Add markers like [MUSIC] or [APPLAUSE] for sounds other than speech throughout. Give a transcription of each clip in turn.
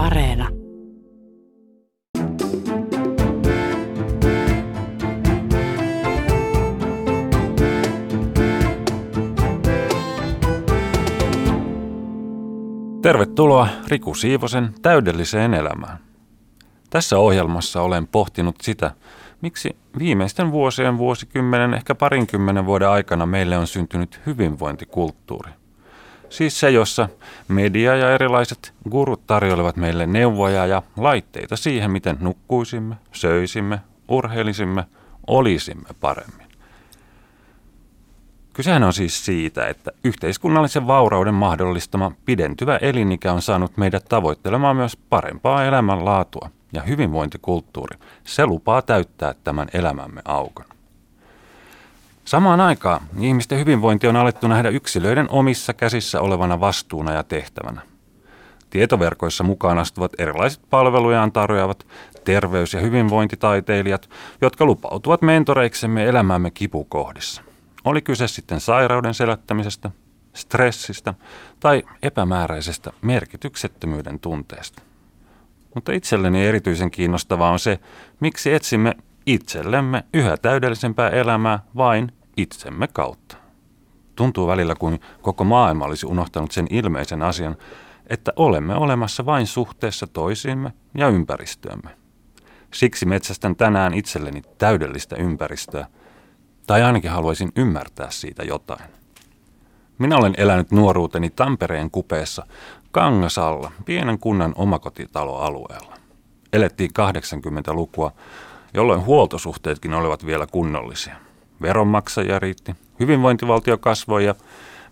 Areena. Tervetuloa Riku Siivosen täydelliseen elämään. Tässä ohjelmassa olen pohtinut sitä, miksi viimeisten vuosien, vuosikymmenen, ehkä parinkymmenen vuoden aikana meille on syntynyt hyvinvointikulttuuri. Siis se, jossa media ja erilaiset gurut tarjoilevat meille neuvoja ja laitteita siihen, miten nukkuisimme, söisimme, urheilisimme, olisimme paremmin. Kysehän on siis siitä, että yhteiskunnallisen vaurauden mahdollistama pidentyvä elinikä on saanut meidät tavoittelemaan myös parempaa elämänlaatua ja hyvinvointikulttuuri. Se lupaa täyttää tämän elämämme aukon. Samaan aikaan ihmisten hyvinvointi on alettu nähdä yksilöiden omissa käsissä olevana vastuuna ja tehtävänä. Tietoverkoissa mukaan astuvat erilaiset palvelujaan tarjoavat terveys- ja hyvinvointitaiteilijat, jotka lupautuvat mentoreiksemme elämämme kipukohdissa. Oli kyse sitten sairauden selättämisestä, stressistä tai epämääräisestä merkityksettömyyden tunteesta. Mutta itselleni erityisen kiinnostavaa on se, miksi etsimme itsellemme yhä täydellisempää elämää vain itsemme kautta. Tuntuu välillä kuin koko maailma olisi unohtanut sen ilmeisen asian, että olemme olemassa vain suhteessa toisiimme ja ympäristöömme. Siksi metsästän tänään itselleni täydellistä ympäristöä, tai ainakin haluaisin ymmärtää siitä jotain. Minä olen elänyt nuoruuteni Tampereen kupeessa Kangasalla, pienen kunnan omakotitaloalueella. Elettiin 80-lukua, jolloin huoltosuhteetkin olivat vielä kunnollisia – veronmaksajia riitti, hyvinvointivaltio kasvoi ja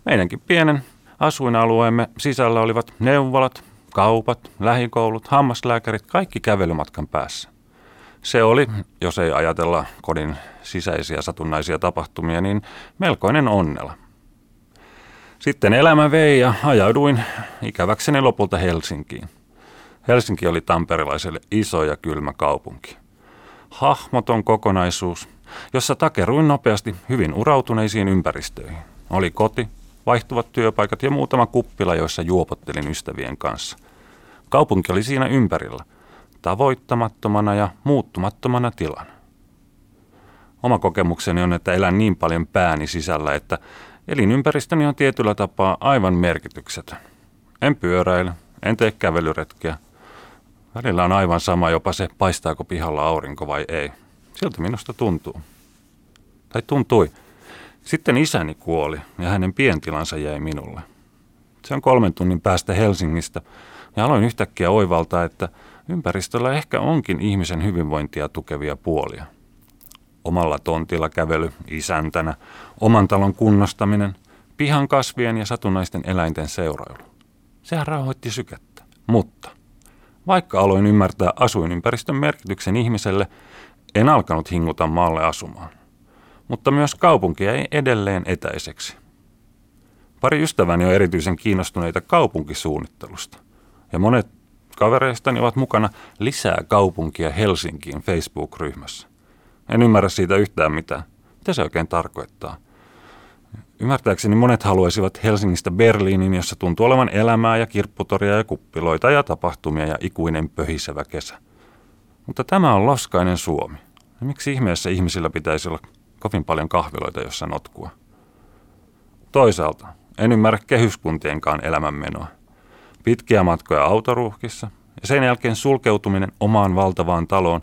meidänkin pienen asuinalueemme sisällä olivat neuvolat, kaupat, lähikoulut, hammaslääkärit, kaikki kävelymatkan päässä. Se oli, jos ei ajatella kodin sisäisiä satunnaisia tapahtumia, niin melkoinen onnella. Sitten elämä vei ja ajauduin ikäväkseni lopulta Helsinkiin. Helsinki oli tamperilaiselle iso ja kylmä kaupunki. Hahmoton kokonaisuus, jossa takeruin nopeasti hyvin urautuneisiin ympäristöihin. Oli koti, vaihtuvat työpaikat ja muutama kuppila, joissa juopottelin ystävien kanssa. Kaupunki oli siinä ympärillä, tavoittamattomana ja muuttumattomana tilana. Oma kokemukseni on, että elän niin paljon pääni sisällä, että elinympäristöni on tietyllä tapaa aivan merkityksetön. En pyöräile, en tee kävelyretkiä. Välillä on aivan sama jopa se, paistaako pihalla aurinko vai ei. Siltä minusta tuntuu. Tai tuntui. Sitten isäni kuoli ja hänen pientilansa jäi minulle. Se on kolmen tunnin päästä Helsingistä ja aloin yhtäkkiä oivaltaa, että ympäristöllä ehkä onkin ihmisen hyvinvointia tukevia puolia. Omalla tontilla kävely isäntänä, oman talon kunnostaminen, pihan kasvien ja satunnaisten eläinten seurailu. Sehän rauhoitti sykettä. Mutta vaikka aloin ymmärtää asuinympäristön merkityksen ihmiselle – en alkanut hinguta maalle asumaan, mutta myös kaupunki jäi edelleen etäiseksi. Pari ystäväni on erityisen kiinnostuneita kaupunkisuunnittelusta, ja monet kavereistani ovat mukana lisää kaupunkia Helsinkiin Facebook-ryhmässä. En ymmärrä siitä yhtään mitään. Mitä se oikein tarkoittaa? Ymmärtääkseni monet haluaisivat Helsingistä Berliinin, jossa tuntuu olevan elämää ja kirpputoria ja kuppiloita ja tapahtumia ja ikuinen pöhisevä kesä. Mutta tämä on laskainen Suomi. Ja miksi ihmeessä ihmisillä pitäisi olla kovin paljon kahviloita, jossa notkua? Toisaalta en ymmärrä kehyskuntienkaan elämänmenoa. Pitkiä matkoja autoruuhkissa ja sen jälkeen sulkeutuminen omaan valtavaan taloon,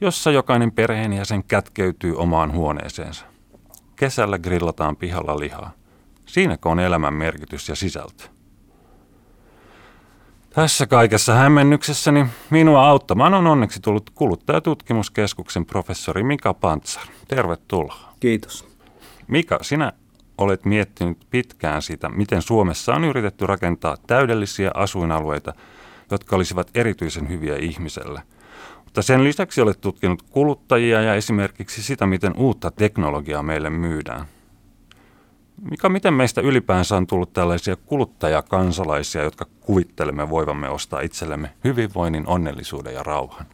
jossa jokainen perheenjäsen kätkeytyy omaan huoneeseensa. Kesällä grillataan pihalla lihaa. Siinäkö on elämän merkitys ja sisältö? Tässä kaikessa hämmennyksessäni minua auttamaan on onneksi tullut kuluttajatutkimuskeskuksen professori Mika Pantsar. Tervetuloa. Kiitos. Mika, sinä olet miettinyt pitkään sitä, miten Suomessa on yritetty rakentaa täydellisiä asuinalueita, jotka olisivat erityisen hyviä ihmiselle. Mutta sen lisäksi olet tutkinut kuluttajia ja esimerkiksi sitä, miten uutta teknologiaa meille myydään. Mika, miten meistä ylipäänsä on tullut tällaisia kuluttajakansalaisia, jotka kuvittelemme voivamme ostaa itsellemme hyvinvoinnin, onnellisuuden ja rauhan?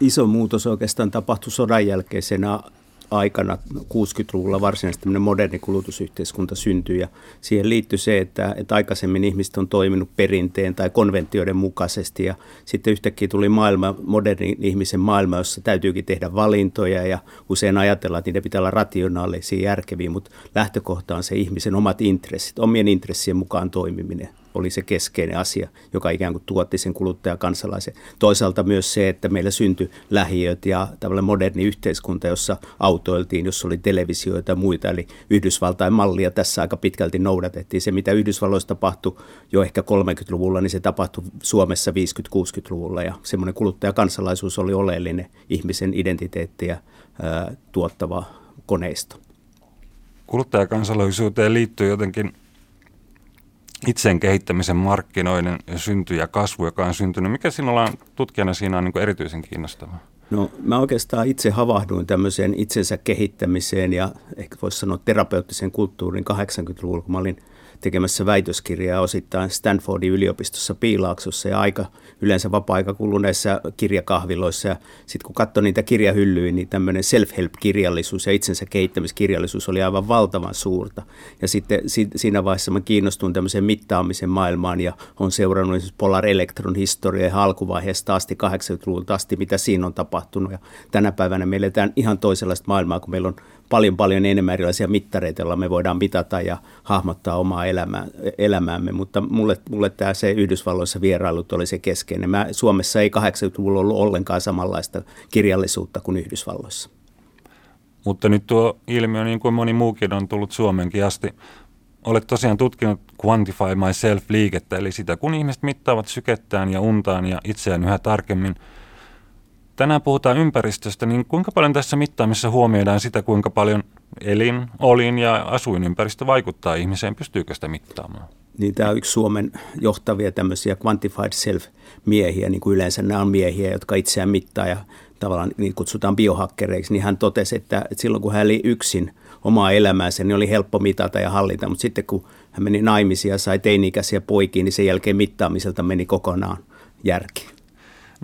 Iso muutos oikeastaan tapahtui sodan jälkeisenä aikana 60-luvulla varsinaisesti tämmöinen moderni kulutusyhteiskunta syntyi. Ja siihen liittyy se, että, että aikaisemmin ihmiset on toiminut perinteen tai konventioiden mukaisesti. Ja sitten yhtäkkiä tuli maailma, moderni ihmisen maailma, jossa täytyykin tehdä valintoja. Ja usein ajatellaan, että niiden pitää olla rationaalisia, järkeviä, mutta lähtökohta on se ihmisen omat intressit, omien intressien mukaan toimiminen oli se keskeinen asia, joka ikään kuin tuotti sen kuluttajakansalaisen. Toisaalta myös se, että meillä syntyi lähiöt ja tavallaan moderni yhteiskunta, jossa autoiltiin, jossa oli televisioita ja muita, eli Yhdysvaltain mallia tässä aika pitkälti noudatettiin. Se, mitä Yhdysvalloissa tapahtui jo ehkä 30-luvulla, niin se tapahtui Suomessa 50-60-luvulla, ja semmoinen kuluttajakansalaisuus oli oleellinen ihmisen identiteettiä tuottava koneisto. Kuluttajakansalaisuuteen liittyy jotenkin itseen kehittämisen markkinoiden synty ja kasvu, joka on syntynyt. Mikä sinulla on tutkijana siinä on niin erityisen kiinnostavaa? No mä oikeastaan itse havahduin tämmöiseen itsensä kehittämiseen ja ehkä voisi sanoa terapeuttisen kulttuurin 80-luvulla, kun mä olin – tekemässä väitöskirjaa osittain Stanfordin yliopistossa Piilaaksossa ja aika yleensä vapaa-aika kuluneissa kirjakahviloissa. Ja sitten kun katsoin niitä kirjahyllyjä, niin tämmöinen self-help-kirjallisuus ja itsensä kehittämiskirjallisuus oli aivan valtavan suurta. Ja sitten siinä vaiheessa mä kiinnostuin tämmöisen mittaamisen maailmaan ja on seurannut esimerkiksi Polar Electron historiaa alkuvaiheesta asti 80-luvulta asti, mitä siinä on tapahtunut. Ja tänä päivänä me eletään ihan toisenlaista maailmaa, kun meillä on paljon paljon enemmän erilaisia mittareita, joilla me voidaan mitata ja hahmottaa omaa elämää, elämäämme, mutta mulle, mulle tämä se Yhdysvalloissa vierailut oli se keskeinen. Mä, Suomessa ei 80-luvulla ollut ollenkaan samanlaista kirjallisuutta kuin Yhdysvalloissa. Mutta nyt tuo ilmiö, niin kuin moni muukin on tullut Suomenkin asti, olet tosiaan tutkinut Quantify Myself-liikettä, eli sitä kun ihmiset mittaavat sykettään ja untaan ja itseään yhä tarkemmin – Tänään puhutaan ympäristöstä, niin kuinka paljon tässä mittaamisessa huomioidaan sitä, kuinka paljon elin, olin ja asuinympäristö vaikuttaa ihmiseen? Pystyykö sitä mittaamaan? Niin tämä on yksi Suomen johtavia tämmöisiä quantified self-miehiä, niin kuin yleensä nämä on miehiä, jotka itseään mittaa ja tavallaan niin kutsutaan biohakkereiksi, niin hän totesi, että, että silloin kun hän oli yksin omaa elämäänsä, niin oli helppo mitata ja hallita, mutta sitten kun hän meni naimisia ja sai teini-ikäisiä poikia, niin sen jälkeen mittaamiselta meni kokonaan järki.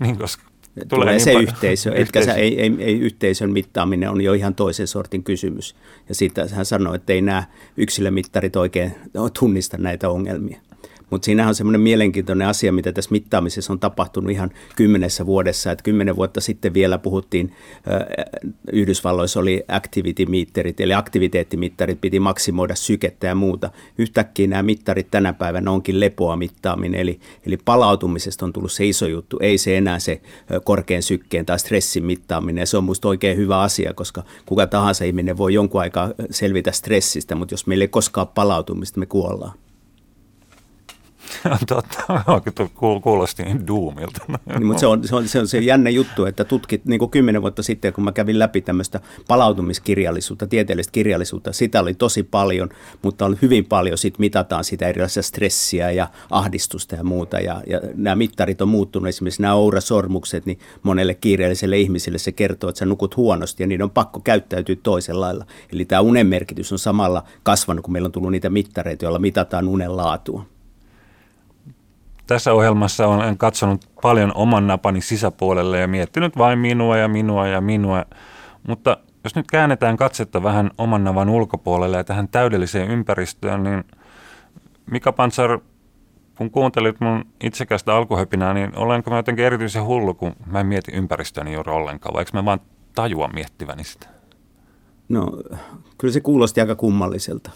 Niin, koska Tulee, tulee niin se pa- yhteisö, [LAUGHS] etkä sä, ei, ei, ei, yhteisön mittaaminen on jo ihan toisen sortin kysymys. Ja siitä hän sanoi, että ei nämä yksilömittarit oikein tunnista näitä ongelmia. Mutta siinä on semmoinen mielenkiintoinen asia, mitä tässä mittaamisessa on tapahtunut ihan kymmenessä vuodessa. Että kymmenen vuotta sitten vielä puhuttiin, äh, Yhdysvalloissa oli activity mitterit, eli aktiviteettimittarit piti maksimoida sykettä ja muuta. Yhtäkkiä nämä mittarit tänä päivänä onkin lepoa mittaaminen, eli, eli palautumisesta on tullut se iso juttu, ei se enää se korkean sykkeen tai stressin mittaaminen. Ja se on minusta oikein hyvä asia, koska kuka tahansa ihminen voi jonkun aikaa selvitä stressistä, mutta jos meillä ei koskaan palautumista, me kuollaan. [LAUGHS] Totta, kuulosti niin duumilta. Niin, mutta se on, se, on, se on se jännä juttu, että tutkit niin kuin kymmenen vuotta sitten, kun mä kävin läpi tämmöistä palautumiskirjallisuutta, tieteellistä kirjallisuutta, sitä oli tosi paljon, mutta oli hyvin paljon, sit mitataan sitä erilaisia stressiä ja ahdistusta ja muuta. Ja, ja nämä mittarit on muuttunut, esimerkiksi nämä ourasormukset, niin monelle kiireelliselle ihmiselle se kertoo, että sä nukut huonosti ja niin on pakko käyttäytyä toisella lailla. Eli tämä unen merkitys on samalla kasvanut, kun meillä on tullut niitä mittareita, joilla mitataan unen laatua. Tässä ohjelmassa olen katsonut paljon oman napani sisäpuolelle ja miettinyt vain minua ja minua ja minua. Mutta jos nyt käännetään katsetta vähän oman navan ulkopuolelle ja tähän täydelliseen ympäristöön, niin Mika Pansar, kun kuuntelit mun itsekästä alkuhöpinää, niin olenko mä jotenkin erityisen hullu, kun mä en mieti ympäristöäni juuri ollenkaan, vaikka mä vaan tajua miettiväni sitä? No, kyllä se kuulosti aika kummalliselta.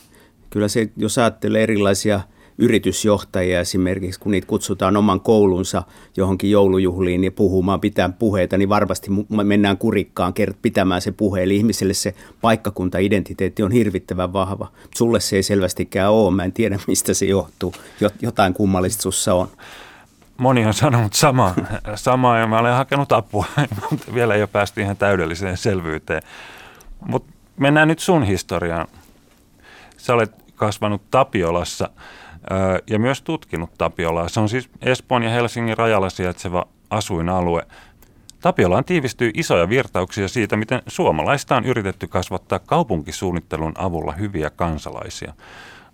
Kyllä se, jos ajattelee erilaisia – yritysjohtajia esimerkiksi, kun niitä kutsutaan oman koulunsa johonkin joulujuhliin ja puhumaan, pitää puheita, niin varmasti mennään kurikkaan pitämään se puhe. Eli ihmiselle se paikkakunta-identiteetti on hirvittävän vahva. Sulle se ei selvästikään ole, mä en tiedä [LAUGHS] mistä se johtuu. Jotain kummallista sussa on moni on sanonut samaa, [LAUGHS] samaa ja mä olen hakenut apua, [LAUGHS] mutta vielä ei ole päästy ihan täydelliseen selvyyteen. Mutta mennään nyt sun historiaan. Sä olet kasvanut Tapiolassa ja myös tutkinut Tapiolaa. Se on siis Espoon ja Helsingin rajalla sijaitseva asuinalue. Tapiolaan tiivistyy isoja virtauksia siitä, miten suomalaista on yritetty kasvattaa kaupunkisuunnittelun avulla hyviä kansalaisia.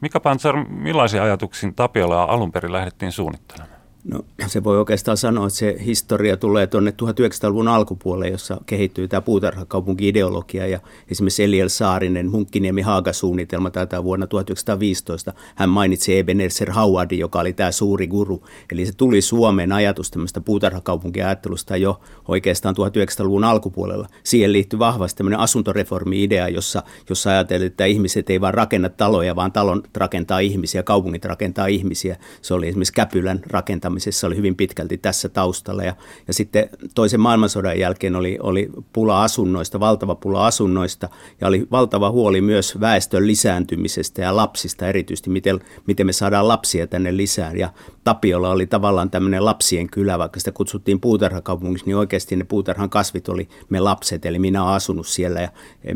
Mika Pantsar, millaisia ajatuksia Tapiolaa alun perin lähdettiin suunnittelemaan? No se voi oikeastaan sanoa, että se historia tulee tuonne 1900-luvun alkupuolelle, jossa kehittyy tämä puutarhakaupunki-ideologia ja esimerkiksi Eliel Saarinen, Munkkiniemi Haaga-suunnitelma tätä vuonna 1915. Hän mainitsi Ebenezer Howardin, joka oli tämä suuri guru. Eli se tuli Suomeen ajatus tämmöistä puutarhakaupunkiajattelusta jo oikeastaan 1900-luvun alkupuolella. Siihen liittyy vahvasti tämmöinen asuntoreformi-idea, jossa, jossa ajateltiin, että ihmiset ei vaan rakenna taloja, vaan talon rakentaa ihmisiä, kaupungit rakentaa ihmisiä. Se oli esimerkiksi Käpylän rakentaminen rakentamisessa oli hyvin pitkälti tässä taustalla. Ja, ja sitten toisen maailmansodan jälkeen oli, oli pula asunnoista, valtava pula asunnoista ja oli valtava huoli myös väestön lisääntymisestä ja lapsista erityisesti, miten, miten me saadaan lapsia tänne lisää. Ja Tapiola oli tavallaan tämmöinen lapsien kylä, vaikka sitä kutsuttiin puutarhakaupungiksi, niin oikeasti ne puutarhan kasvit oli me lapset, eli minä olen asunut siellä ja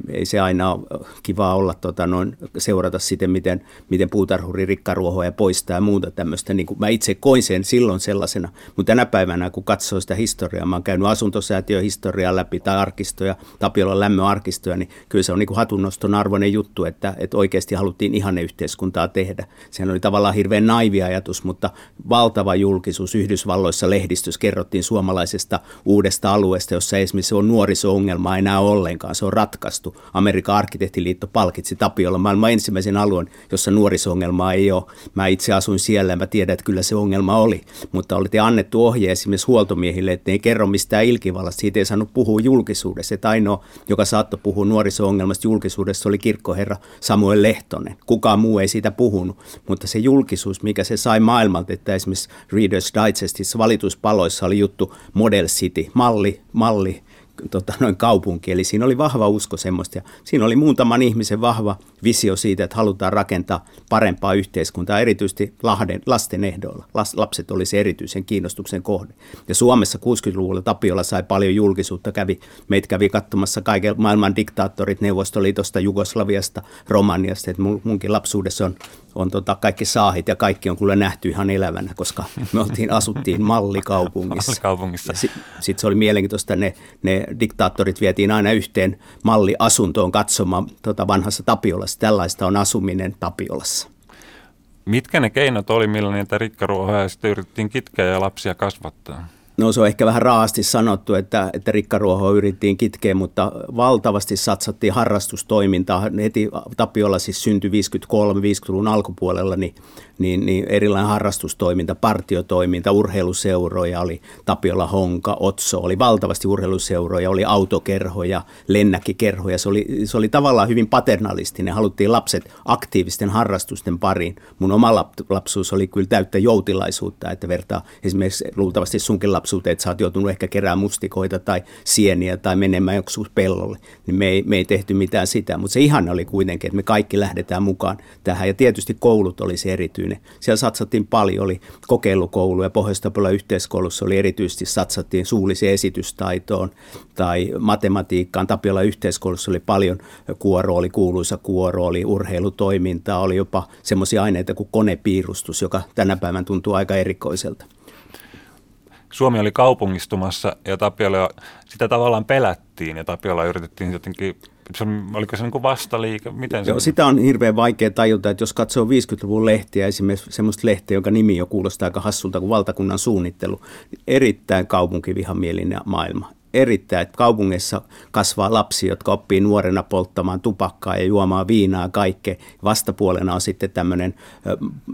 ei se aina ole kiva olla tota, noin, seurata sitten, miten, miten puutarhuri rikkaruohoja poistaa ja muuta tämmöistä. Niin kuin mä itse koin sen silloin sellaisena, mutta tänä päivänä kun katsoo sitä historiaa, mä oon käynyt asuntosäätiöhistoriaa läpi tai arkistoja, Tapiolan lämmöarkistoja, niin kyllä se on niin kuin hatunnoston arvoinen juttu, että, että oikeasti haluttiin ihanneyhteiskuntaa tehdä. Sehän oli tavallaan hirveän naivi ajatus, mutta valtava julkisuus Yhdysvalloissa lehdistössä kerrottiin suomalaisesta uudesta alueesta, jossa esimerkiksi on nuoriso-ongelma enää ollenkaan, se on ratkaistu. Amerikan arkkitehtiliitto palkitsi Tapiolla maailman ensimmäisen alueen, jossa nuoriso-ongelmaa ei ole. Mä itse asuin siellä ja mä tiedän, että kyllä se ongelma oli, mutta oli annettu ohje esimerkiksi huoltomiehille, että ei kerro mistään ilkivallasta, siitä ei saanut puhua julkisuudessa. Että ainoa, joka saattoi puhua nuoriso-ongelmasta julkisuudessa, oli kirkkoherra Samuel Lehtonen. Kukaan muu ei siitä puhunut, mutta se julkisuus, mikä se sai maailmalta, että esimerkiksi Reader's Digestissa valituspaloissa oli juttu Model City, malli, malli tota, noin kaupunki. Eli siinä oli vahva usko semmoista ja siinä oli muutaman ihmisen vahva visio siitä, että halutaan rakentaa parempaa yhteiskuntaa, erityisesti lahden, lasten ehdoilla. Las, lapset olisi erityisen kiinnostuksen kohde. Ja Suomessa 60-luvulla Tapiola sai paljon julkisuutta, kävi, meitä kävi katsomassa kaiken maailman diktaattorit Neuvostoliitosta, Jugoslaviasta, Romaniasta. että munkin lapsuudessa on, on tota kaikki saahit ja kaikki on kyllä nähty ihan elävänä, koska me oltiin, asuttiin [LAUGHS] mallikaupungissa. Mallikaupungissa. Sitten sit se oli mielenkiintoista, ne, ne diktaattorit vietiin aina yhteen malliasuntoon katsomaan tota vanhassa Tapiolassa. Tällaista on asuminen Tapiolassa. Mitkä ne keinot oli, millä niitä rikkaruohoja sitten yritettiin kitkeä ja lapsia kasvattaa? No se on ehkä vähän raasti sanottu, että, että rikkaruohoa yritettiin kitkeä, mutta valtavasti satsattiin harrastustoimintaa. Heti Tapiolla siis syntyi 53-50-luvun alkupuolella, niin niin, niin erilainen harrastustoiminta, partiotoiminta, urheiluseuroja, oli Tapiola Honka, Otso, oli valtavasti urheiluseuroja, oli autokerhoja, lennäkkikerhoja. Se oli, se oli tavallaan hyvin paternalistinen, haluttiin lapset aktiivisten harrastusten pariin. Mun oma lapsuus oli kyllä täyttä joutilaisuutta, että vertaa esimerkiksi luultavasti sunkin lapsuuteen, että sä oot joutunut ehkä keräämään mustikoita tai sieniä tai menemään joku pellolle, niin me ei, me ei tehty mitään sitä, mutta se ihan oli kuitenkin, että me kaikki lähdetään mukaan tähän ja tietysti koulut olisi erityinen. Siellä satsattiin paljon, oli kokeilukoulu ja pohjois yhteiskoulussa oli erityisesti satsattiin suulliseen esitystaitoon tai matematiikkaan. Tapiola yhteiskoulussa oli paljon kuoro, oli kuuluisa kuoro, oli urheilutoimintaa, oli jopa semmoisia aineita kuin konepiirustus, joka tänä päivänä tuntuu aika erikoiselta. Suomi oli kaupungistumassa ja Tapiola, sitä tavallaan pelättiin ja Tapiola yritettiin jotenkin se, oliko se niin vastaliike? Miten se Joo, sitä on hirveän vaikea tajuta, että jos katsoo 50-luvun lehtiä, esimerkiksi semmoista lehteä, jonka nimi jo kuulostaa aika hassulta kuin valtakunnan suunnittelu, niin erittäin kaupunkivihamielinen maailma erittäin, että kaupungissa kasvaa lapsi, jotka oppii nuorena polttamaan tupakkaa ja juomaan viinaa ja kaikkea. Vastapuolena on sitten tämmöinen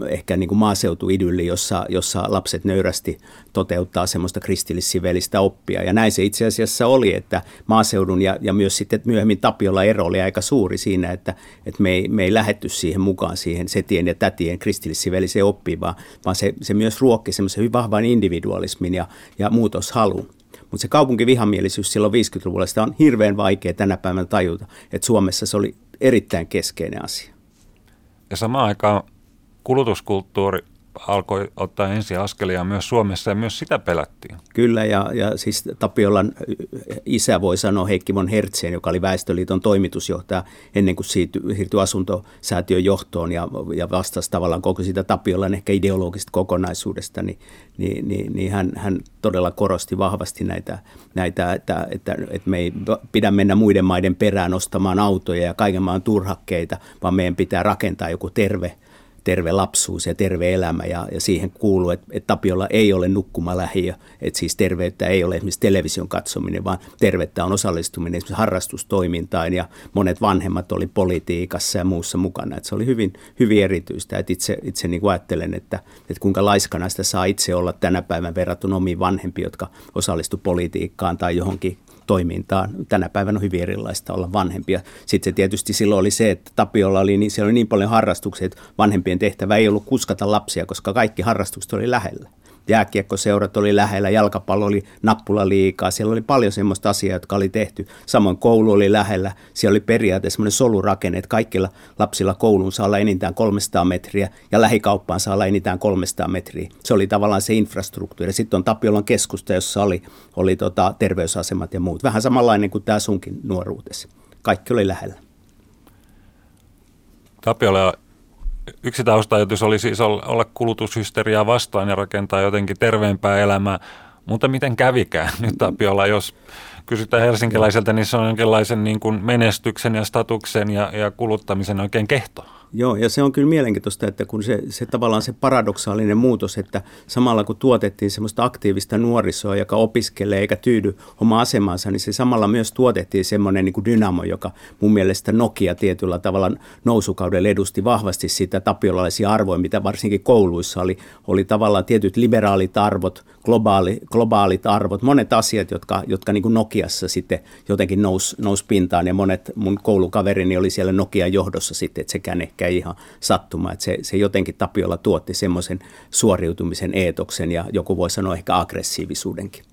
ehkä niin kuin maaseutuidylli, jossa, jossa lapset nöyrästi toteuttaa semmoista kristillissivellistä oppia. Ja näin se itse asiassa oli, että maaseudun ja, ja myös sitten myöhemmin Tapiolla ero oli aika suuri siinä, että, että me, ei, me ei lähetty siihen mukaan siihen setien ja tätien kristillissivelliseen oppiin, vaan, vaan se, se myös ruokki semmoisen hyvin vahvan individualismin ja, ja muutoshalun. Mutta se kaupunkivihamielisyys silloin 50-luvulla, sitä on hirveän vaikea tänä päivänä tajuta, että Suomessa se oli erittäin keskeinen asia. Ja samaan aikaan kulutuskulttuuri alkoi ottaa ensi askelia myös Suomessa ja myös sitä pelättiin. Kyllä ja, ja siis Tapiolan isä voi sanoa Heikki von Hertzen, joka oli Väestöliiton toimitusjohtaja ennen kuin siirtyi, siirtyi asuntosäätiön johtoon ja, ja vastasi tavallaan koko sitä Tapiolan ehkä ideologisesta kokonaisuudesta, niin, niin, niin, niin hän, hän todella korosti vahvasti näitä, näitä että, että, että me ei pidä mennä muiden maiden perään ostamaan autoja ja kaiken maan turhakkeita, vaan meidän pitää rakentaa joku terve terve lapsuus ja terve elämä ja, ja siihen kuuluu, että, että Tapiolla ei ole nukkumalähiö, että siis terveyttä ei ole esimerkiksi television katsominen, vaan tervettä on osallistuminen esimerkiksi harrastustoimintaan ja monet vanhemmat oli politiikassa ja muussa mukana, että se oli hyvin, hyvin erityistä, että itse, itse niin kuin ajattelen, että, että kuinka laiskana sitä saa itse olla tänä päivänä verrattuna omiin vanhempiin, jotka osallistu politiikkaan tai johonkin toimintaan. Tänä päivänä on hyvin erilaista olla vanhempia. Sitten se tietysti silloin oli se, että Tapiolla oli niin, siellä oli niin paljon harrastuksia, että vanhempien tehtävä ei ollut kuskata lapsia, koska kaikki harrastukset oli lähellä jääkiekkoseurat oli lähellä, jalkapallo oli nappula liikaa, siellä oli paljon semmoista asiaa, jotka oli tehty. Samoin koulu oli lähellä, siellä oli periaatteessa semmoinen solurakenne, että kaikilla lapsilla kouluun saa olla enintään 300 metriä ja lähikauppaan saa olla enintään 300 metriä. Se oli tavallaan se infrastruktuuri. Sitten on Tapiolan keskusta, jossa oli, oli tota, terveysasemat ja muut. Vähän samanlainen kuin tämä sunkin nuoruutesi. Kaikki oli lähellä. Tapiola yksi taustajatus oli siis olla kulutushysteriaa vastaan ja rakentaa jotenkin terveempää elämää. Mutta miten kävikään [LAUGHS] nyt Tapiolla, jos kysytään helsinkiläiseltä, niin se on jonkinlaisen niin kuin menestyksen ja statuksen ja, ja kuluttamisen oikein kehto. Joo, ja se on kyllä mielenkiintoista, että kun se, se tavallaan se paradoksaalinen muutos, että samalla kun tuotettiin semmoista aktiivista nuorisoa, joka opiskelee eikä tyydy oma asemansa, niin se samalla myös tuotettiin semmoinen niin kuin dynamo, joka mun mielestä Nokia tietyllä tavalla nousukaudella edusti vahvasti sitä tapiolaisia arvoja, mitä varsinkin kouluissa oli, oli tavallaan tietyt liberaalit arvot, globaali, globaalit arvot, monet asiat, jotka, jotka niin kuin Nokiassa sitten jotenkin nousi nous pintaan, ja monet mun koulukaverini oli siellä Nokian johdossa sitten, että sekään ehkä ehkä ihan sattuma, että se, se jotenkin Tapiolla tuotti semmoisen suoriutumisen eetoksen ja joku voi sanoa ehkä aggressiivisuudenkin.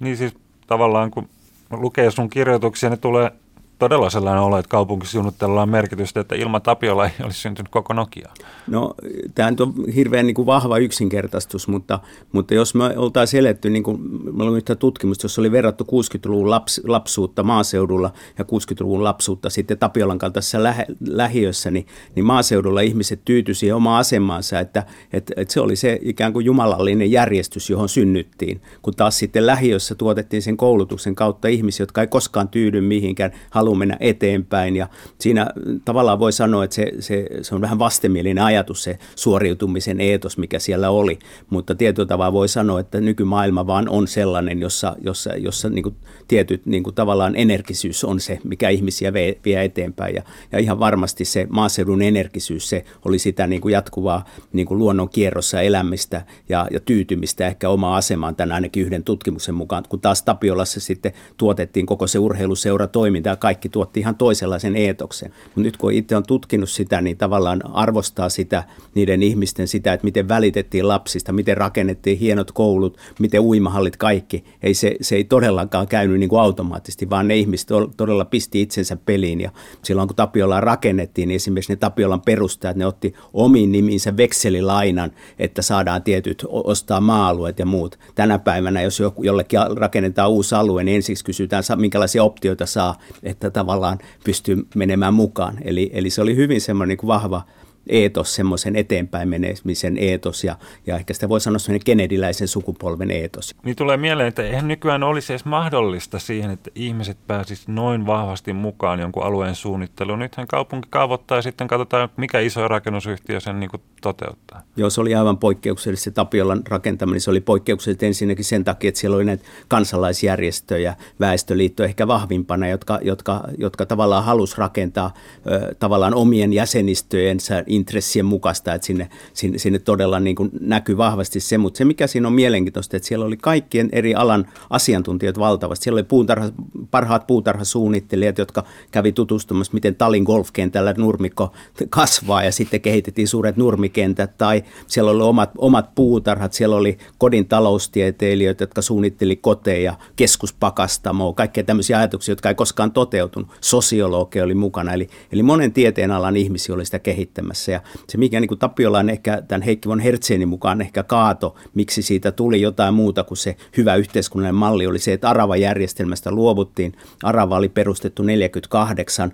Niin siis tavallaan kun lukee sun kirjoituksia, ne tulee todella sellainen olo, että kaupunkisuunnittelulla on merkitystä, että ilman Tapiola ei olisi syntynyt koko Nokia? No, tämä on hirveän niin kuin vahva yksinkertaistus, mutta, mutta jos me oltaisiin eletty, niin kuin me olemme yhtä tutkimusta, jos oli verrattu 60-luvun laps, lapsuutta maaseudulla ja 60-luvun lapsuutta sitten Tapiolan kaltaisessa lähe, lähiössä, niin, niin maaseudulla ihmiset tyytyisi oma asemaansa, että, että, että se oli se ikään kuin jumalallinen järjestys, johon synnyttiin, kun taas sitten lähiössä tuotettiin sen koulutuksen kautta ihmisiä, jotka ei koskaan tyydy mihinkään, haluaa mennä eteenpäin. Ja siinä tavallaan voi sanoa, että se, se, se on vähän vastenmielinen ajatus se suoriutumisen eetos, mikä siellä oli, mutta tietyllä tavalla voi sanoa, että nykymaailma vaan on sellainen, jossa, jossa, jossa niin kuin tietyt niin kuin tavallaan energisyys on se, mikä ihmisiä vie, vie eteenpäin. Ja, ja ihan varmasti se maaseudun energisyys, se oli sitä niin kuin jatkuvaa niin kuin luonnon kierrossa elämistä ja, ja tyytymistä ehkä omaa asemaan tämän ainakin yhden tutkimuksen mukaan, kun taas Tapiolassa sitten tuotettiin koko se urheiluseura toiminta ja kaikki tuotti ihan toisenlaisen eetoksen. Mutta nyt kun itse on tutkinut sitä, niin tavallaan arvostaa sitä niiden ihmisten sitä, että miten välitettiin lapsista, miten rakennettiin hienot koulut, miten uimahallit kaikki. Ei se, se ei todellakaan käynyt niin kuin automaattisesti, vaan ne ihmiset todella pisti itsensä peliin. Ja silloin kun Tapiolaan rakennettiin, niin esimerkiksi ne Tapiolan perustajat, ne otti omiin nimiinsä vekselilainan, että saadaan tietyt ostaa maa-alueet ja muut. Tänä päivänä, jos jollekin rakennetaan uusi alue, niin ensiksi kysytään, minkälaisia optioita saa, että tavallaan pystyy menemään mukaan. Eli, eli se oli hyvin semmoinen niin vahva eetos, semmoisen eteenpäin menemisen eetos ja, ja ehkä sitä voi sanoa semmoinen kenediläisen sukupolven eetos. Niin tulee mieleen, että eihän nykyään olisi edes mahdollista siihen, että ihmiset pääsisivät noin vahvasti mukaan jonkun alueen suunnitteluun. Nythän kaupunki kaavoittaa ja sitten katsotaan, mikä iso rakennusyhtiö sen niin toteuttaa. Joo, se oli aivan poikkeuksellista se Tapiolan rakentaminen. Se oli poikkeuksellista ensinnäkin sen takia, että siellä oli näitä kansalaisjärjestöjä, väestöliitto ehkä vahvimpana, jotka, jotka, jotka tavallaan halusi rakentaa ö, tavallaan omien jäsenistöjensä intressien mukaista, että sinne, sinne, sinne todella niin kuin näkyy vahvasti se, mutta se mikä siinä on mielenkiintoista, että siellä oli kaikkien eri alan asiantuntijat valtavasti. Siellä oli puutarha, parhaat puutarhasuunnittelijat, jotka kävi tutustumassa, miten Talin golfkentällä nurmikko kasvaa ja sitten kehitettiin suuret nurmikentät tai siellä oli omat, omat puutarhat, siellä oli kodin taloustieteilijöitä, jotka suunnitteli koteja, keskuspakastamoa, kaikkea tämmöisiä ajatuksia, jotka ei koskaan toteutunut. Sosiologia oli mukana, eli, eli monen tieteen alan ihmisiä oli sitä kehittämässä tässä. Ja se, mikä niin kuin ehkä tämän Heikki von Hertzenin mukaan ehkä kaato, miksi siitä tuli jotain muuta kuin se hyvä yhteiskunnallinen malli, oli se, että Arava-järjestelmästä luovuttiin. Arava oli perustettu 48,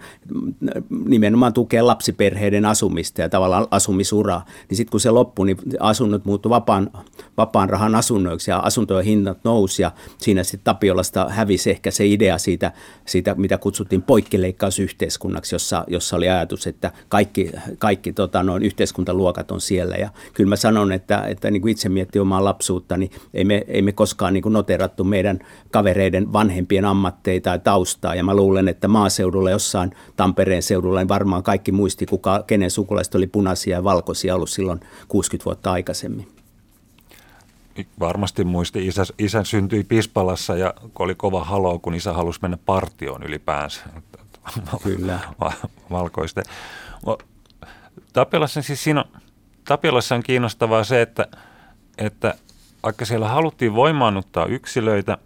nimenomaan tukee lapsiperheiden asumista ja tavallaan asumisuraa. Niin sitten kun se loppui, niin asunnot muuttui vapaan, vapaan rahan asunnoiksi ja asuntojen hinnat nousi ja siinä sitten Tapiolasta hävisi ehkä se idea siitä, siitä mitä kutsuttiin poikkilleikkausyhteiskunnaksi, jossa, jossa oli ajatus, että kaikki, kaikki tota, noin yhteiskuntaluokat on siellä. Ja kyllä mä sanon, että, että niin kuin itse miettii omaa lapsuutta, niin ei me, ei me koskaan niin kuin noterattu meidän kavereiden vanhempien ammatteita tai taustaa. Ja mä luulen, että maaseudulla jossain Tampereen seudulla niin varmaan kaikki muisti, kuka, kenen sukulaiset oli punaisia ja valkoisia ollut silloin 60 vuotta aikaisemmin varmasti muisti, isä, isä syntyi Pispalassa ja oli kova halo, kun isä halusi mennä partioon ylipäänsä. Kyllä. [LAUGHS] Valkoisten. Tapiolassa, siis siinä on, Tapiolassa on kiinnostavaa se, että, että vaikka siellä haluttiin voimaannuttaa yksilöitä,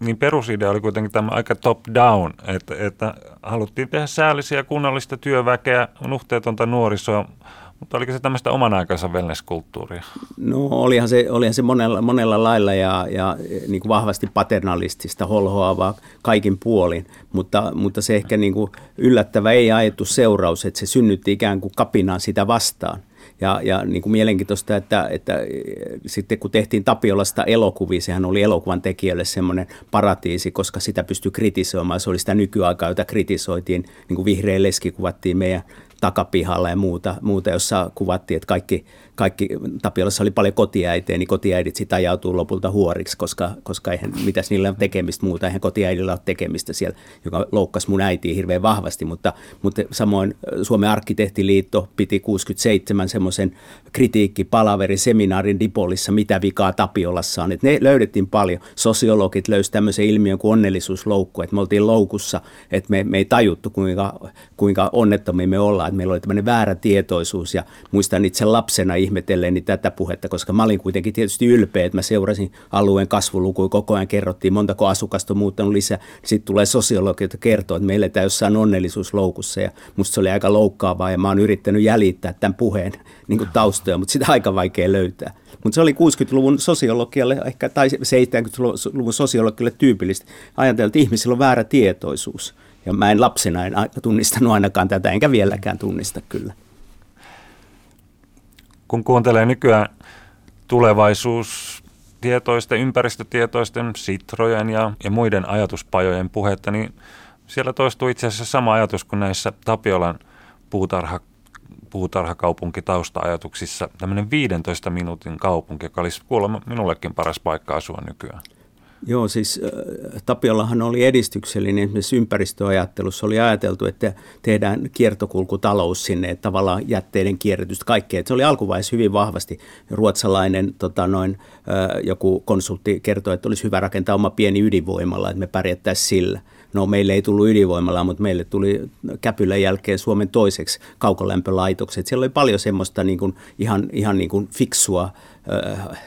niin perusidea oli kuitenkin tämä aika top-down, että, että haluttiin tehdä säällisiä kunnallista työväkeä, nuhteetonta nuorisoa, mutta oliko se tämmöistä oman aikansa wellness-kulttuuria? No olihan se, olihan se monella, monella lailla ja, ja niin kuin vahvasti paternalistista, holhoavaa kaikin puolin, mutta, mutta se ehkä niin kuin yllättävä ei ajettu seuraus, että se synnytti ikään kuin kapinaan sitä vastaan. Ja, ja niin kuin mielenkiintoista, että, että sitten kun tehtiin Tapiolasta elokuvia, sehän oli elokuvan tekijöille semmoinen paratiisi, koska sitä pystyi kritisoimaan. Se oli sitä nykyaikaa, jota kritisoitiin, niin kuin vihreä leski kuvattiin meidän takapihalla ja muuta, muuta jossa kuvattiin, että kaikki, kaikki Tapiolassa oli paljon kotiäitejä, niin kotiäidit sitten ajautuu lopulta huoriksi, koska, koska eihän, mitäs niillä on tekemistä muuta, eihän kotiäidillä ole tekemistä siellä, joka loukkasi mun äitiä hirveän vahvasti, mutta, mutta samoin Suomen arkkitehtiliitto piti 67 semmoisen kritiikkipalaveri seminaarin Dipolissa, mitä vikaa Tapiolassa on, että ne löydettiin paljon. Sosiologit löysivät tämmöisen ilmiön kuin onnellisuusloukku, että me oltiin loukussa, että me, me ei tajuttu, kuinka, kuinka onnettomia me ollaan, että meillä oli tämmöinen väärä tietoisuus ja muistan itse lapsena ihmetelleeni tätä puhetta, koska mä olin kuitenkin tietysti ylpeä, että mä seurasin alueen kasvulukuja, koko ajan kerrottiin montako asukasta on muuttanut lisää. Sitten tulee sosiologi, joka kertoo, että meillä eletään jossain onnellisuusloukussa ja musta se oli aika loukkaavaa ja mä oon yrittänyt jäljittää tämän puheen niin kuin taustoja, mutta sitä aika vaikea löytää. Mutta se oli 60-luvun sosiologialle ehkä, tai 70-luvun sosiologialle tyypillistä. Ajateltiin, että ihmisillä on väärä tietoisuus. Ja mä en lapsena en tunnistanut ainakaan tätä, enkä vieläkään tunnista kyllä kun kuuntelee nykyään tulevaisuustietoisten, ympäristötietoisten, sitrojen ja, ja muiden ajatuspajojen puhetta, niin siellä toistuu itse asiassa sama ajatus kuin näissä Tapiolan puutarha, puutarhakaupunki tausta-ajatuksissa, tämmöinen 15 minuutin kaupunki, joka olisi kuulemma minullekin paras paikka asua nykyään. Joo, siis Tapiolahan oli edistyksellinen esimerkiksi ympäristöajattelussa. Oli ajateltu, että tehdään kiertokulkutalous sinne, että tavallaan jätteiden kierrätystä, kaikkea. Se oli alkuvaiheessa hyvin vahvasti ruotsalainen tota noin, joku konsultti kertoi, että olisi hyvä rakentaa oma pieni ydinvoimalla, että me pärjättäisiin sillä. No meille ei tullut ydinvoimalla, mutta meille tuli Käpylän jälkeen Suomen toiseksi kaukolämpölaitokset. Siellä oli paljon semmoista niin kuin, ihan, ihan niin kuin fiksua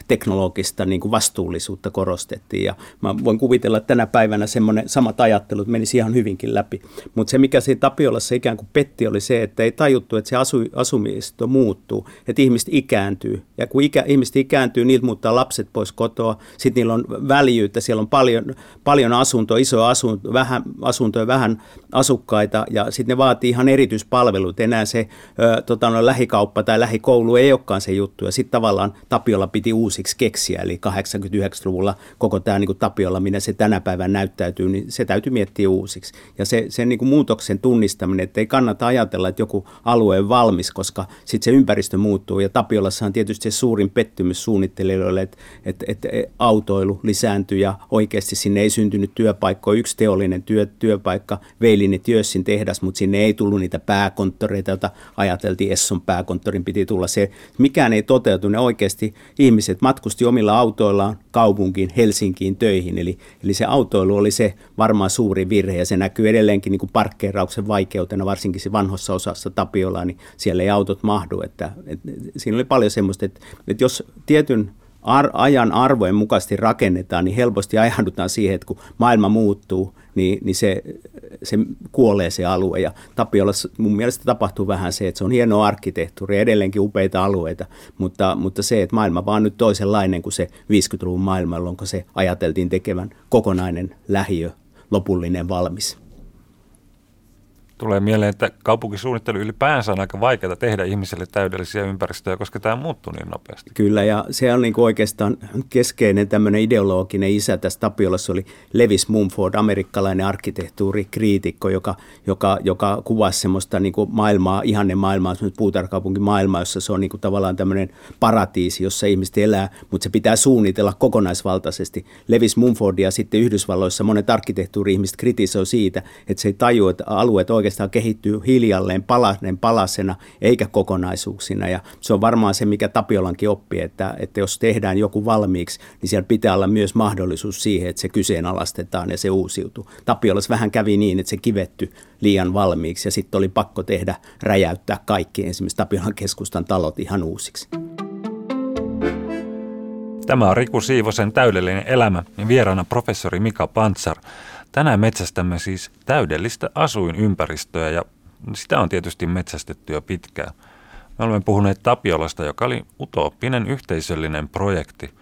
teknologista niin kuin vastuullisuutta korostettiin. Ja mä voin kuvitella, että tänä päivänä semmoinen samat ajattelut menisi ihan hyvinkin läpi. Mutta se, mikä siinä Tapiolassa ikään kuin petti, oli se, että ei tajuttu, että se asu, asumisto muuttuu, että ihmiset ikääntyy. Ja kun ikä, ihmiset ikääntyy, niiltä muuttaa lapset pois kotoa, sitten niillä on väljyyttä, siellä on paljon, paljon asuntoa, iso asunto, vähän asuntoja, vähän asukkaita, ja sitten ne vaatii ihan erityispalvelut. Enää se ö, tota, no, lähikauppa tai lähikoulu ei olekaan se juttu, ja sitten tavallaan Tapiola Tapiolla piti uusiksi keksiä, eli 89-luvulla koko tämä niin kuin Tapiolla, minä se tänä päivänä näyttäytyy, niin se täytyy miettiä uusiksi. Ja se, sen niin kuin muutoksen tunnistaminen, että ei kannata ajatella, että joku alue on valmis, koska sitten se ympäristö muuttuu. Ja Tapiolassa on tietysti se suurin pettymys suunnittelijoille, että, että, että autoilu lisääntyy ja oikeasti sinne ei syntynyt työpaikkoja. Yksi teollinen työ, työpaikka, Veilini Työssin tehdas, mutta sinne ei tullut niitä pääkonttoreita, joita ajateltiin Esson pääkonttorin piti tulla. Se, mikään ei toteutu, ne oikeasti ihmiset matkusti omilla autoillaan kaupunkiin, Helsinkiin töihin. Eli, eli se autoilu oli se varmaan suuri virhe ja se näkyy edelleenkin niin kuin parkkeerauksen vaikeutena, varsinkin se vanhossa osassa Tapiolaa, niin siellä ei autot mahdu. Että, että siinä oli paljon semmoista, että, että jos tietyn ar- ajan arvojen mukaisesti rakennetaan, niin helposti ajaudutaan siihen, että kun maailma muuttuu, niin, niin se, se kuolee se alue. Ja Tapiolassa mun mielestä tapahtuu vähän se, että se on hieno arkkitehtuuri, edelleenkin upeita alueita, mutta, mutta se, että maailma vaan nyt toisenlainen kuin se 50-luvun maailma, jolloin se ajateltiin tekevän kokonainen lähiö, lopullinen valmis. Tulee mieleen, että kaupunkisuunnittelu ylipäänsä on aika vaikeaa tehdä ihmisille täydellisiä ympäristöjä, koska tämä muuttuu niin nopeasti. Kyllä, ja se on niin oikeastaan keskeinen tämmöinen ideologinen isä tässä Tapiolassa oli Levis Mumford, amerikkalainen arkkitehtuurikriitikko, joka, joka, joka kuvasi semmoista niin kuin maailmaa, ihanne maailmaa, semmoista maailmaa, jossa se on niin kuin tavallaan tämmöinen paratiisi, jossa ihmiset elää, mutta se pitää suunnitella kokonaisvaltaisesti. Levis Mumfordia sitten Yhdysvalloissa monet arkkitehtuuri-ihmiset kritisoi siitä, että se ei tajua, että alueet oikeastaan kehittyy hiljalleen palanen palasena eikä kokonaisuuksina. Ja se on varmaan se, mikä Tapiolankin oppii, että, että jos tehdään joku valmiiksi, niin siellä pitää olla myös mahdollisuus siihen, että se kyseenalaistetaan ja se uusiutuu. Tapiolas vähän kävi niin, että se kivetty liian valmiiksi ja sitten oli pakko tehdä, räjäyttää kaikki esimerkiksi Tapiolan keskustan talot ihan uusiksi. Tämä on Riku Siivosen täydellinen elämä ja vieraana professori Mika Pantsar. Tänään metsästämme siis täydellistä asuinympäristöä ja sitä on tietysti metsästetty jo pitkään. Me olemme puhuneet Tapiolasta, joka oli utooppinen yhteisöllinen projekti.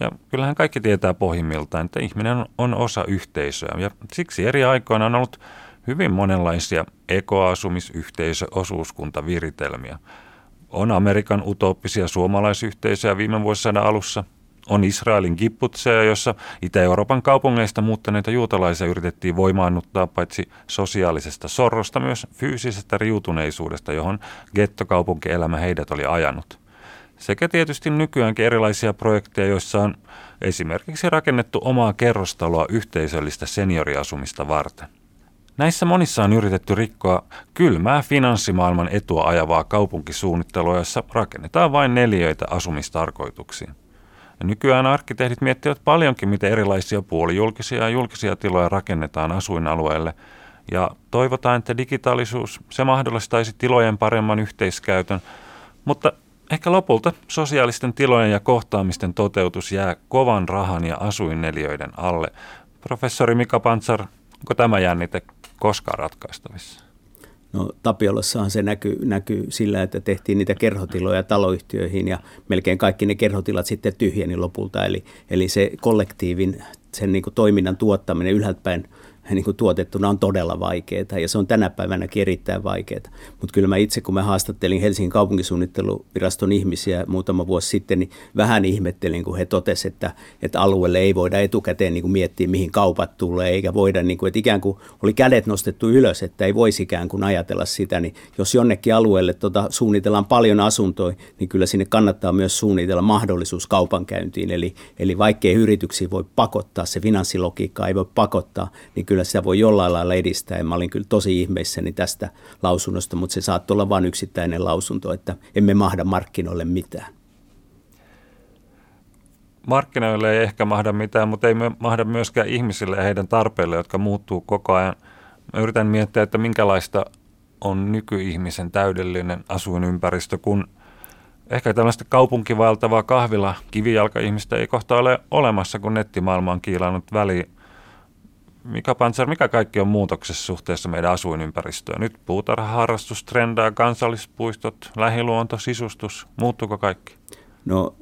Ja kyllähän kaikki tietää pohjimmiltaan, että ihminen on osa yhteisöä ja siksi eri aikoina on ollut hyvin monenlaisia ekoasumisyhteisö osuuskuntaviritelmiä. On Amerikan utooppisia suomalaisyhteisöjä viime vuosisadan alussa – on Israelin kipputseja, jossa Itä-Euroopan kaupungeista muuttaneita juutalaisia yritettiin voimaannuttaa paitsi sosiaalisesta sorrosta myös fyysisestä riutuneisuudesta, johon gettokaupunkielämä heidät oli ajanut. Sekä tietysti nykyäänkin erilaisia projekteja, joissa on esimerkiksi rakennettu omaa kerrostaloa yhteisöllistä senioriasumista varten. Näissä monissa on yritetty rikkoa kylmää finanssimaailman etua ajavaa kaupunkisuunnittelua, jossa rakennetaan vain neljöitä asumistarkoituksiin. Ja nykyään arkkitehdit miettivät paljonkin, miten erilaisia puolijulkisia ja julkisia tiloja rakennetaan asuinalueelle. Ja toivotaan, että digitaalisuus se mahdollistaisi tilojen paremman yhteiskäytön, mutta ehkä lopulta sosiaalisten tilojen ja kohtaamisten toteutus jää kovan rahan ja asuinneliöiden alle. Professori Mika Pantsar, onko tämä jännite koskaan ratkaistavissa? No Tapiolassahan se näkyy, näkyy sillä, että tehtiin niitä kerhotiloja taloyhtiöihin ja melkein kaikki ne kerhotilat sitten tyhjeni lopulta. Eli, eli se kollektiivin, sen niin toiminnan tuottaminen ylhäältä päin niin kuin tuotettuna on todella vaikeaa ja se on tänä päivänäkin erittäin vaikeaa. Mutta kyllä mä itse, kun mä haastattelin Helsingin kaupunkisuunnitteluviraston ihmisiä muutama vuosi sitten, niin vähän ihmettelin, kun he totesivat, että, että alueelle ei voida etukäteen niin kuin miettiä, mihin kaupat tulee, eikä voida, niin kuin, että ikään kuin oli kädet nostettu ylös, että ei voisi ikään kuin ajatella sitä, niin jos jonnekin alueelle tota, suunnitellaan paljon asuntoja, niin kyllä sinne kannattaa myös suunnitella mahdollisuus kaupankäyntiin, eli, eli vaikkei yrityksiä voi pakottaa, se finanssilogiikka ei voi pakottaa, niin kyllä kyllä sitä voi jollain lailla edistää. Ja mä olin kyllä tosi ihmeissäni tästä lausunnosta, mutta se saattoi olla vain yksittäinen lausunto, että emme mahda markkinoille mitään. Markkinoille ei ehkä mahda mitään, mutta ei mahda myöskään ihmisille ja heidän tarpeille, jotka muuttuu koko ajan. Mä yritän miettiä, että minkälaista on nykyihmisen täydellinen asuinympäristö, kun ehkä tällaista kaupunkivaltavaa kahvila kivijalka-ihmistä ei kohta ole olemassa, kun nettimaailma on kiilannut väliin. Mika Panzer, mikä kaikki on muutoksessa suhteessa meidän asuinympäristöön? Nyt puutarhaharrastus, trendaa, kansallispuistot, lähiluonto, sisustus, muuttuuko kaikki? No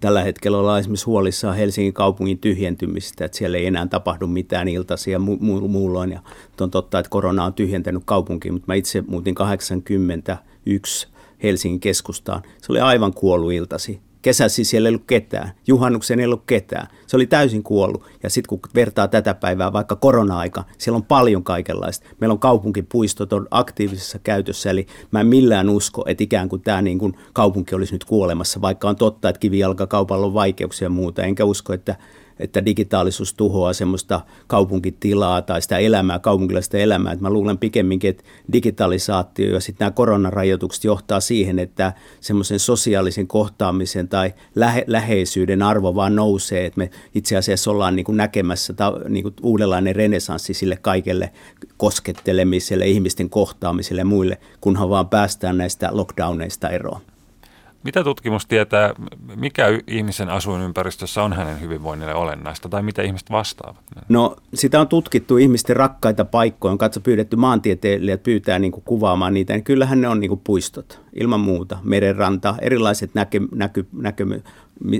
tällä hetkellä ollaan esimerkiksi huolissaan Helsingin kaupungin tyhjentymistä, että siellä ei enää tapahdu mitään iltaisia mu- mu- muulloin. Ja on totta, että korona on tyhjentänyt kaupunkiin, mutta mä itse muutin 81 Helsingin keskustaan. Se oli aivan kuollut iltasi kesäsi siellä ei ollut ketään, juhannuksen ei ollut ketään. Se oli täysin kuollut. Ja sitten kun vertaa tätä päivää vaikka korona-aika, siellä on paljon kaikenlaista. Meillä on kaupunkipuistot on aktiivisessa käytössä, eli mä en millään usko, että ikään kuin tämä niin kuin kaupunki olisi nyt kuolemassa, vaikka on totta, että kivijalkakaupalla on vaikeuksia ja muuta. Enkä usko, että että digitaalisuus tuhoaa semmoista kaupunkitilaa tai sitä elämää, kaupunkilaista elämää. Että mä luulen pikemminkin, että digitalisaatio ja sitten nämä koronarajoitukset johtaa siihen, että semmoisen sosiaalisen kohtaamisen tai lähe, läheisyyden arvo vaan nousee, että me itse asiassa ollaan niin kuin näkemässä ta, niin kuin uudenlainen renesanssi sille kaikelle koskettelemiselle, ihmisten kohtaamiselle ja muille, kunhan vaan päästään näistä lockdowneista eroon. Mitä tutkimus tietää, mikä ihmisen asuinympäristössä on hänen hyvinvoinnille olennaista, tai mitä ihmiset vastaavat? No sitä on tutkittu ihmisten rakkaita paikkoja, on katso pyydetty maantieteilijät pyytää niin kuin kuvaamaan niitä, niin kyllähän ne on niin kuin puistot, ilman muuta, merenranta, erilaiset näky, näky, näky,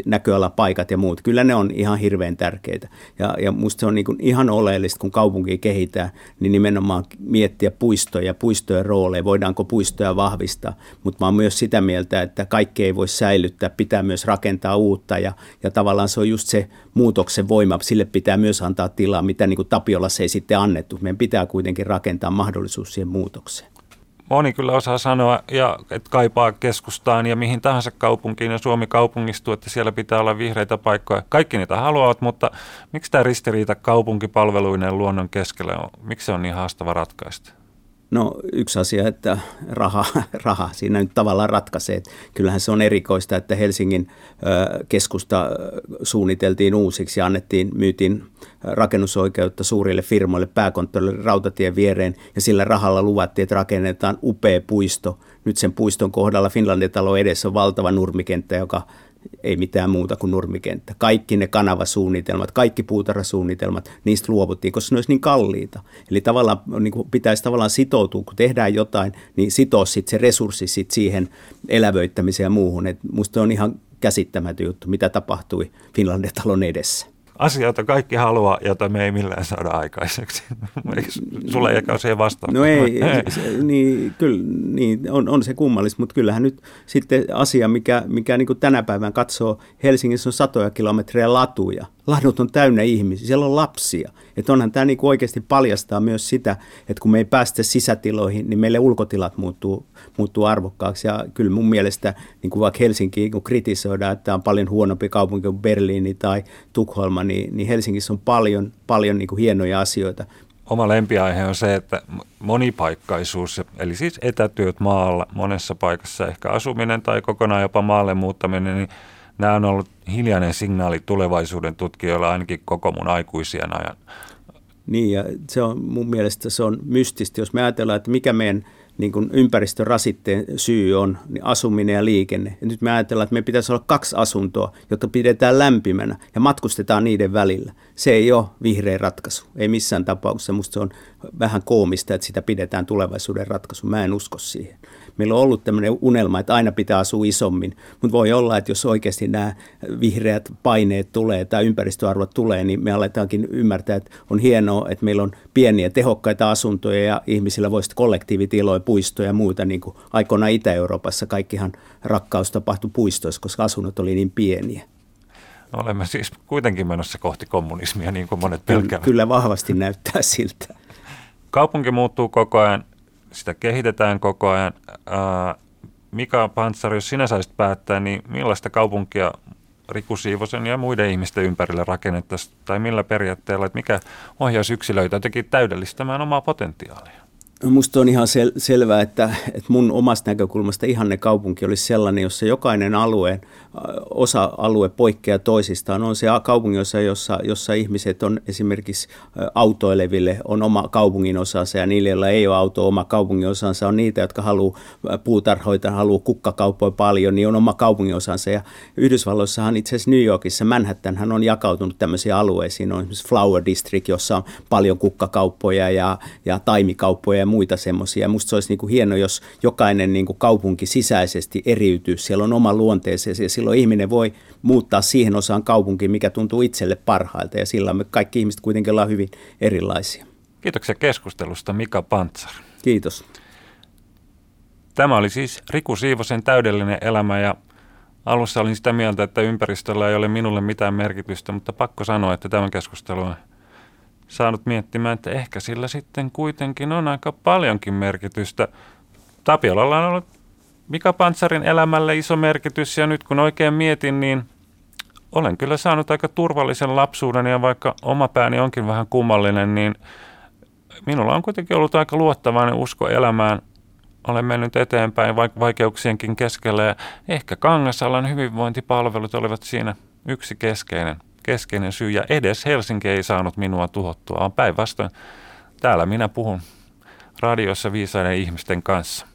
näköalapaikat ja muut, kyllä ne on ihan hirveän tärkeitä. Ja, ja musta se on niin kuin ihan oleellista, kun kaupunki kehittää, niin nimenomaan miettiä puistoja, puistojen rooleja, voidaanko puistoja vahvistaa. Mutta mä oon myös sitä mieltä, että kaikki ei voi säilyttää, pitää myös rakentaa uutta ja, ja tavallaan se on just se muutoksen voima, sille pitää myös antaa tilaa, mitä niin kuin Tapiolassa ei sitten annettu. Meidän pitää kuitenkin rakentaa mahdollisuus siihen muutokseen moni kyllä osaa sanoa, ja, että kaipaa keskustaan ja mihin tahansa kaupunkiin ja Suomi kaupungistuu, että siellä pitää olla vihreitä paikkoja. Kaikki niitä haluavat, mutta miksi tämä ristiriita kaupunkipalveluinen luonnon keskellä on, miksi se on niin haastava ratkaista? No yksi asia, että raha, [LAUGHS] raha siinä nyt tavallaan ratkaisee. Kyllähän se on erikoista, että Helsingin keskusta suunniteltiin uusiksi ja annettiin, myytiin rakennusoikeutta suurille firmoille, pääkonttorille, rautatien viereen ja sillä rahalla luvattiin, että rakennetaan upea puisto. Nyt sen puiston kohdalla Finlandin talo edessä on valtava nurmikenttä, joka ei mitään muuta kuin nurmikenttä. Kaikki ne kanavasuunnitelmat, kaikki puutarhasuunnitelmat, niistä luovuttiin, koska ne olisi niin kalliita. Eli tavallaan niin kuin pitäisi tavallaan sitoutua, kun tehdään jotain, niin sitoa sit se resurssi sit siihen elävöittämiseen ja muuhun. Et musta on ihan käsittämätön juttu, mitä tapahtui Finlandin talon edessä asia, jota kaikki haluaa, jota me ei millään saada aikaiseksi. [LAUGHS] Sulla ei ole siihen vastaan. No ei, [LAUGHS] se, niin, kyllä niin, on, on se kummallista, mutta kyllähän nyt sitten asia, mikä, mikä niin tänä päivänä katsoo, Helsingissä on satoja kilometrejä latuja. Ladut on täynnä ihmisiä, siellä on lapsia. Että onhan tämä niin oikeasti paljastaa myös sitä, että kun me ei päästä sisätiloihin, niin meille ulkotilat muuttuu, muuttuu arvokkaaksi. Ja kyllä mun mielestä, niin kuin vaikka Helsinki kun kritisoidaan, että tämä on paljon huonompi kaupunki kuin Berliini tai Tukholma, niin, niin Helsingissä on paljon, paljon niin kuin hienoja asioita. Oma lempiaihe on se, että monipaikkaisuus, eli siis etätyöt maalla monessa paikassa, ehkä asuminen tai kokonaan jopa maalle muuttaminen, niin nämä on ollut hiljainen signaali tulevaisuuden tutkijoilla ainakin koko mun aikuisien ajan. Niin ja se on mun mielestä se on mystistä, jos me ajatellaan, että mikä meidän – niin kuin ympäristörasitteen syy on niin asuminen ja liikenne. Ja nyt me ajatellaan, että me pitäisi olla kaksi asuntoa, jotta pidetään lämpimänä ja matkustetaan niiden välillä. Se ei ole vihreä ratkaisu, ei missään tapauksessa. Minusta se on vähän koomista, että sitä pidetään tulevaisuuden ratkaisu. Mä en usko siihen meillä on ollut tämmöinen unelma, että aina pitää asua isommin, mutta voi olla, että jos oikeasti nämä vihreät paineet tulee tai ympäristöarvot tulee, niin me aletaankin ymmärtää, että on hienoa, että meillä on pieniä tehokkaita asuntoja ja ihmisillä voisi kollektiivitiloja, puistoja ja muuta, niin kuin aikoinaan Itä-Euroopassa kaikkihan rakkaus tapahtui puistoissa, koska asunnot oli niin pieniä. No, olemme siis kuitenkin menossa kohti kommunismia, niin kuin monet pelkäävät. Kyllä vahvasti näyttää siltä. Kaupunki muuttuu koko ajan sitä kehitetään koko ajan. Mika Pantsari, jos sinä saisit päättää, niin millaista kaupunkia Riku Siivosen ja muiden ihmisten ympärillä rakennettaisiin, tai millä periaatteella, että mikä ohjaisi yksilöitä jotenkin täydellistämään omaa potentiaalia? Minusta on ihan sel- selvää, että, että mun omasta näkökulmasta ihanne kaupunki olisi sellainen, jossa jokainen alue, osa-alue poikkeaa toisistaan. On se kaupunginosa, jossa, jossa ihmiset on esimerkiksi autoileville, on oma kaupungin osansa ja niille, joilla ei ole auto oma kaupungin osansa, on niitä, jotka haluaa puutarhoita, haluaa kukkakauppoja paljon, niin on oma kaupungin osansa. Ja Yhdysvalloissahan itse asiassa New Yorkissa Manhattanhan on jakautunut tämmöisiin alueisiin. On esimerkiksi Flower District, jossa on paljon kukkakauppoja ja, ja taimikauppoja muita semmoisia. Musta se olisi niin kuin hieno, jos jokainen niin kuin kaupunki sisäisesti eriytyy. Siellä on oma luonteensa ja silloin ihminen voi muuttaa siihen osaan kaupunkiin, mikä tuntuu itselle parhailta. Ja sillä me kaikki ihmiset kuitenkin ollaan hyvin erilaisia. Kiitoksia keskustelusta Mika Pantsar. Kiitos. Tämä oli siis Riku Siivosen täydellinen elämä ja alussa olin sitä mieltä, että ympäristöllä ei ole minulle mitään merkitystä, mutta pakko sanoa, että tämä keskustelu on saanut miettimään, että ehkä sillä sitten kuitenkin on aika paljonkin merkitystä. Tapiolalla on ollut Mika Pantsarin elämälle iso merkitys ja nyt kun oikein mietin, niin olen kyllä saanut aika turvallisen lapsuuden ja vaikka oma pääni onkin vähän kummallinen, niin minulla on kuitenkin ollut aika luottavainen usko elämään. Olen mennyt eteenpäin vaikeuksienkin keskellä ja ehkä Kangasalan hyvinvointipalvelut olivat siinä yksi keskeinen keskeinen syy ja edes Helsinki ei saanut minua tuhottua, vaan päinvastoin täällä minä puhun radiossa viisaiden ihmisten kanssa.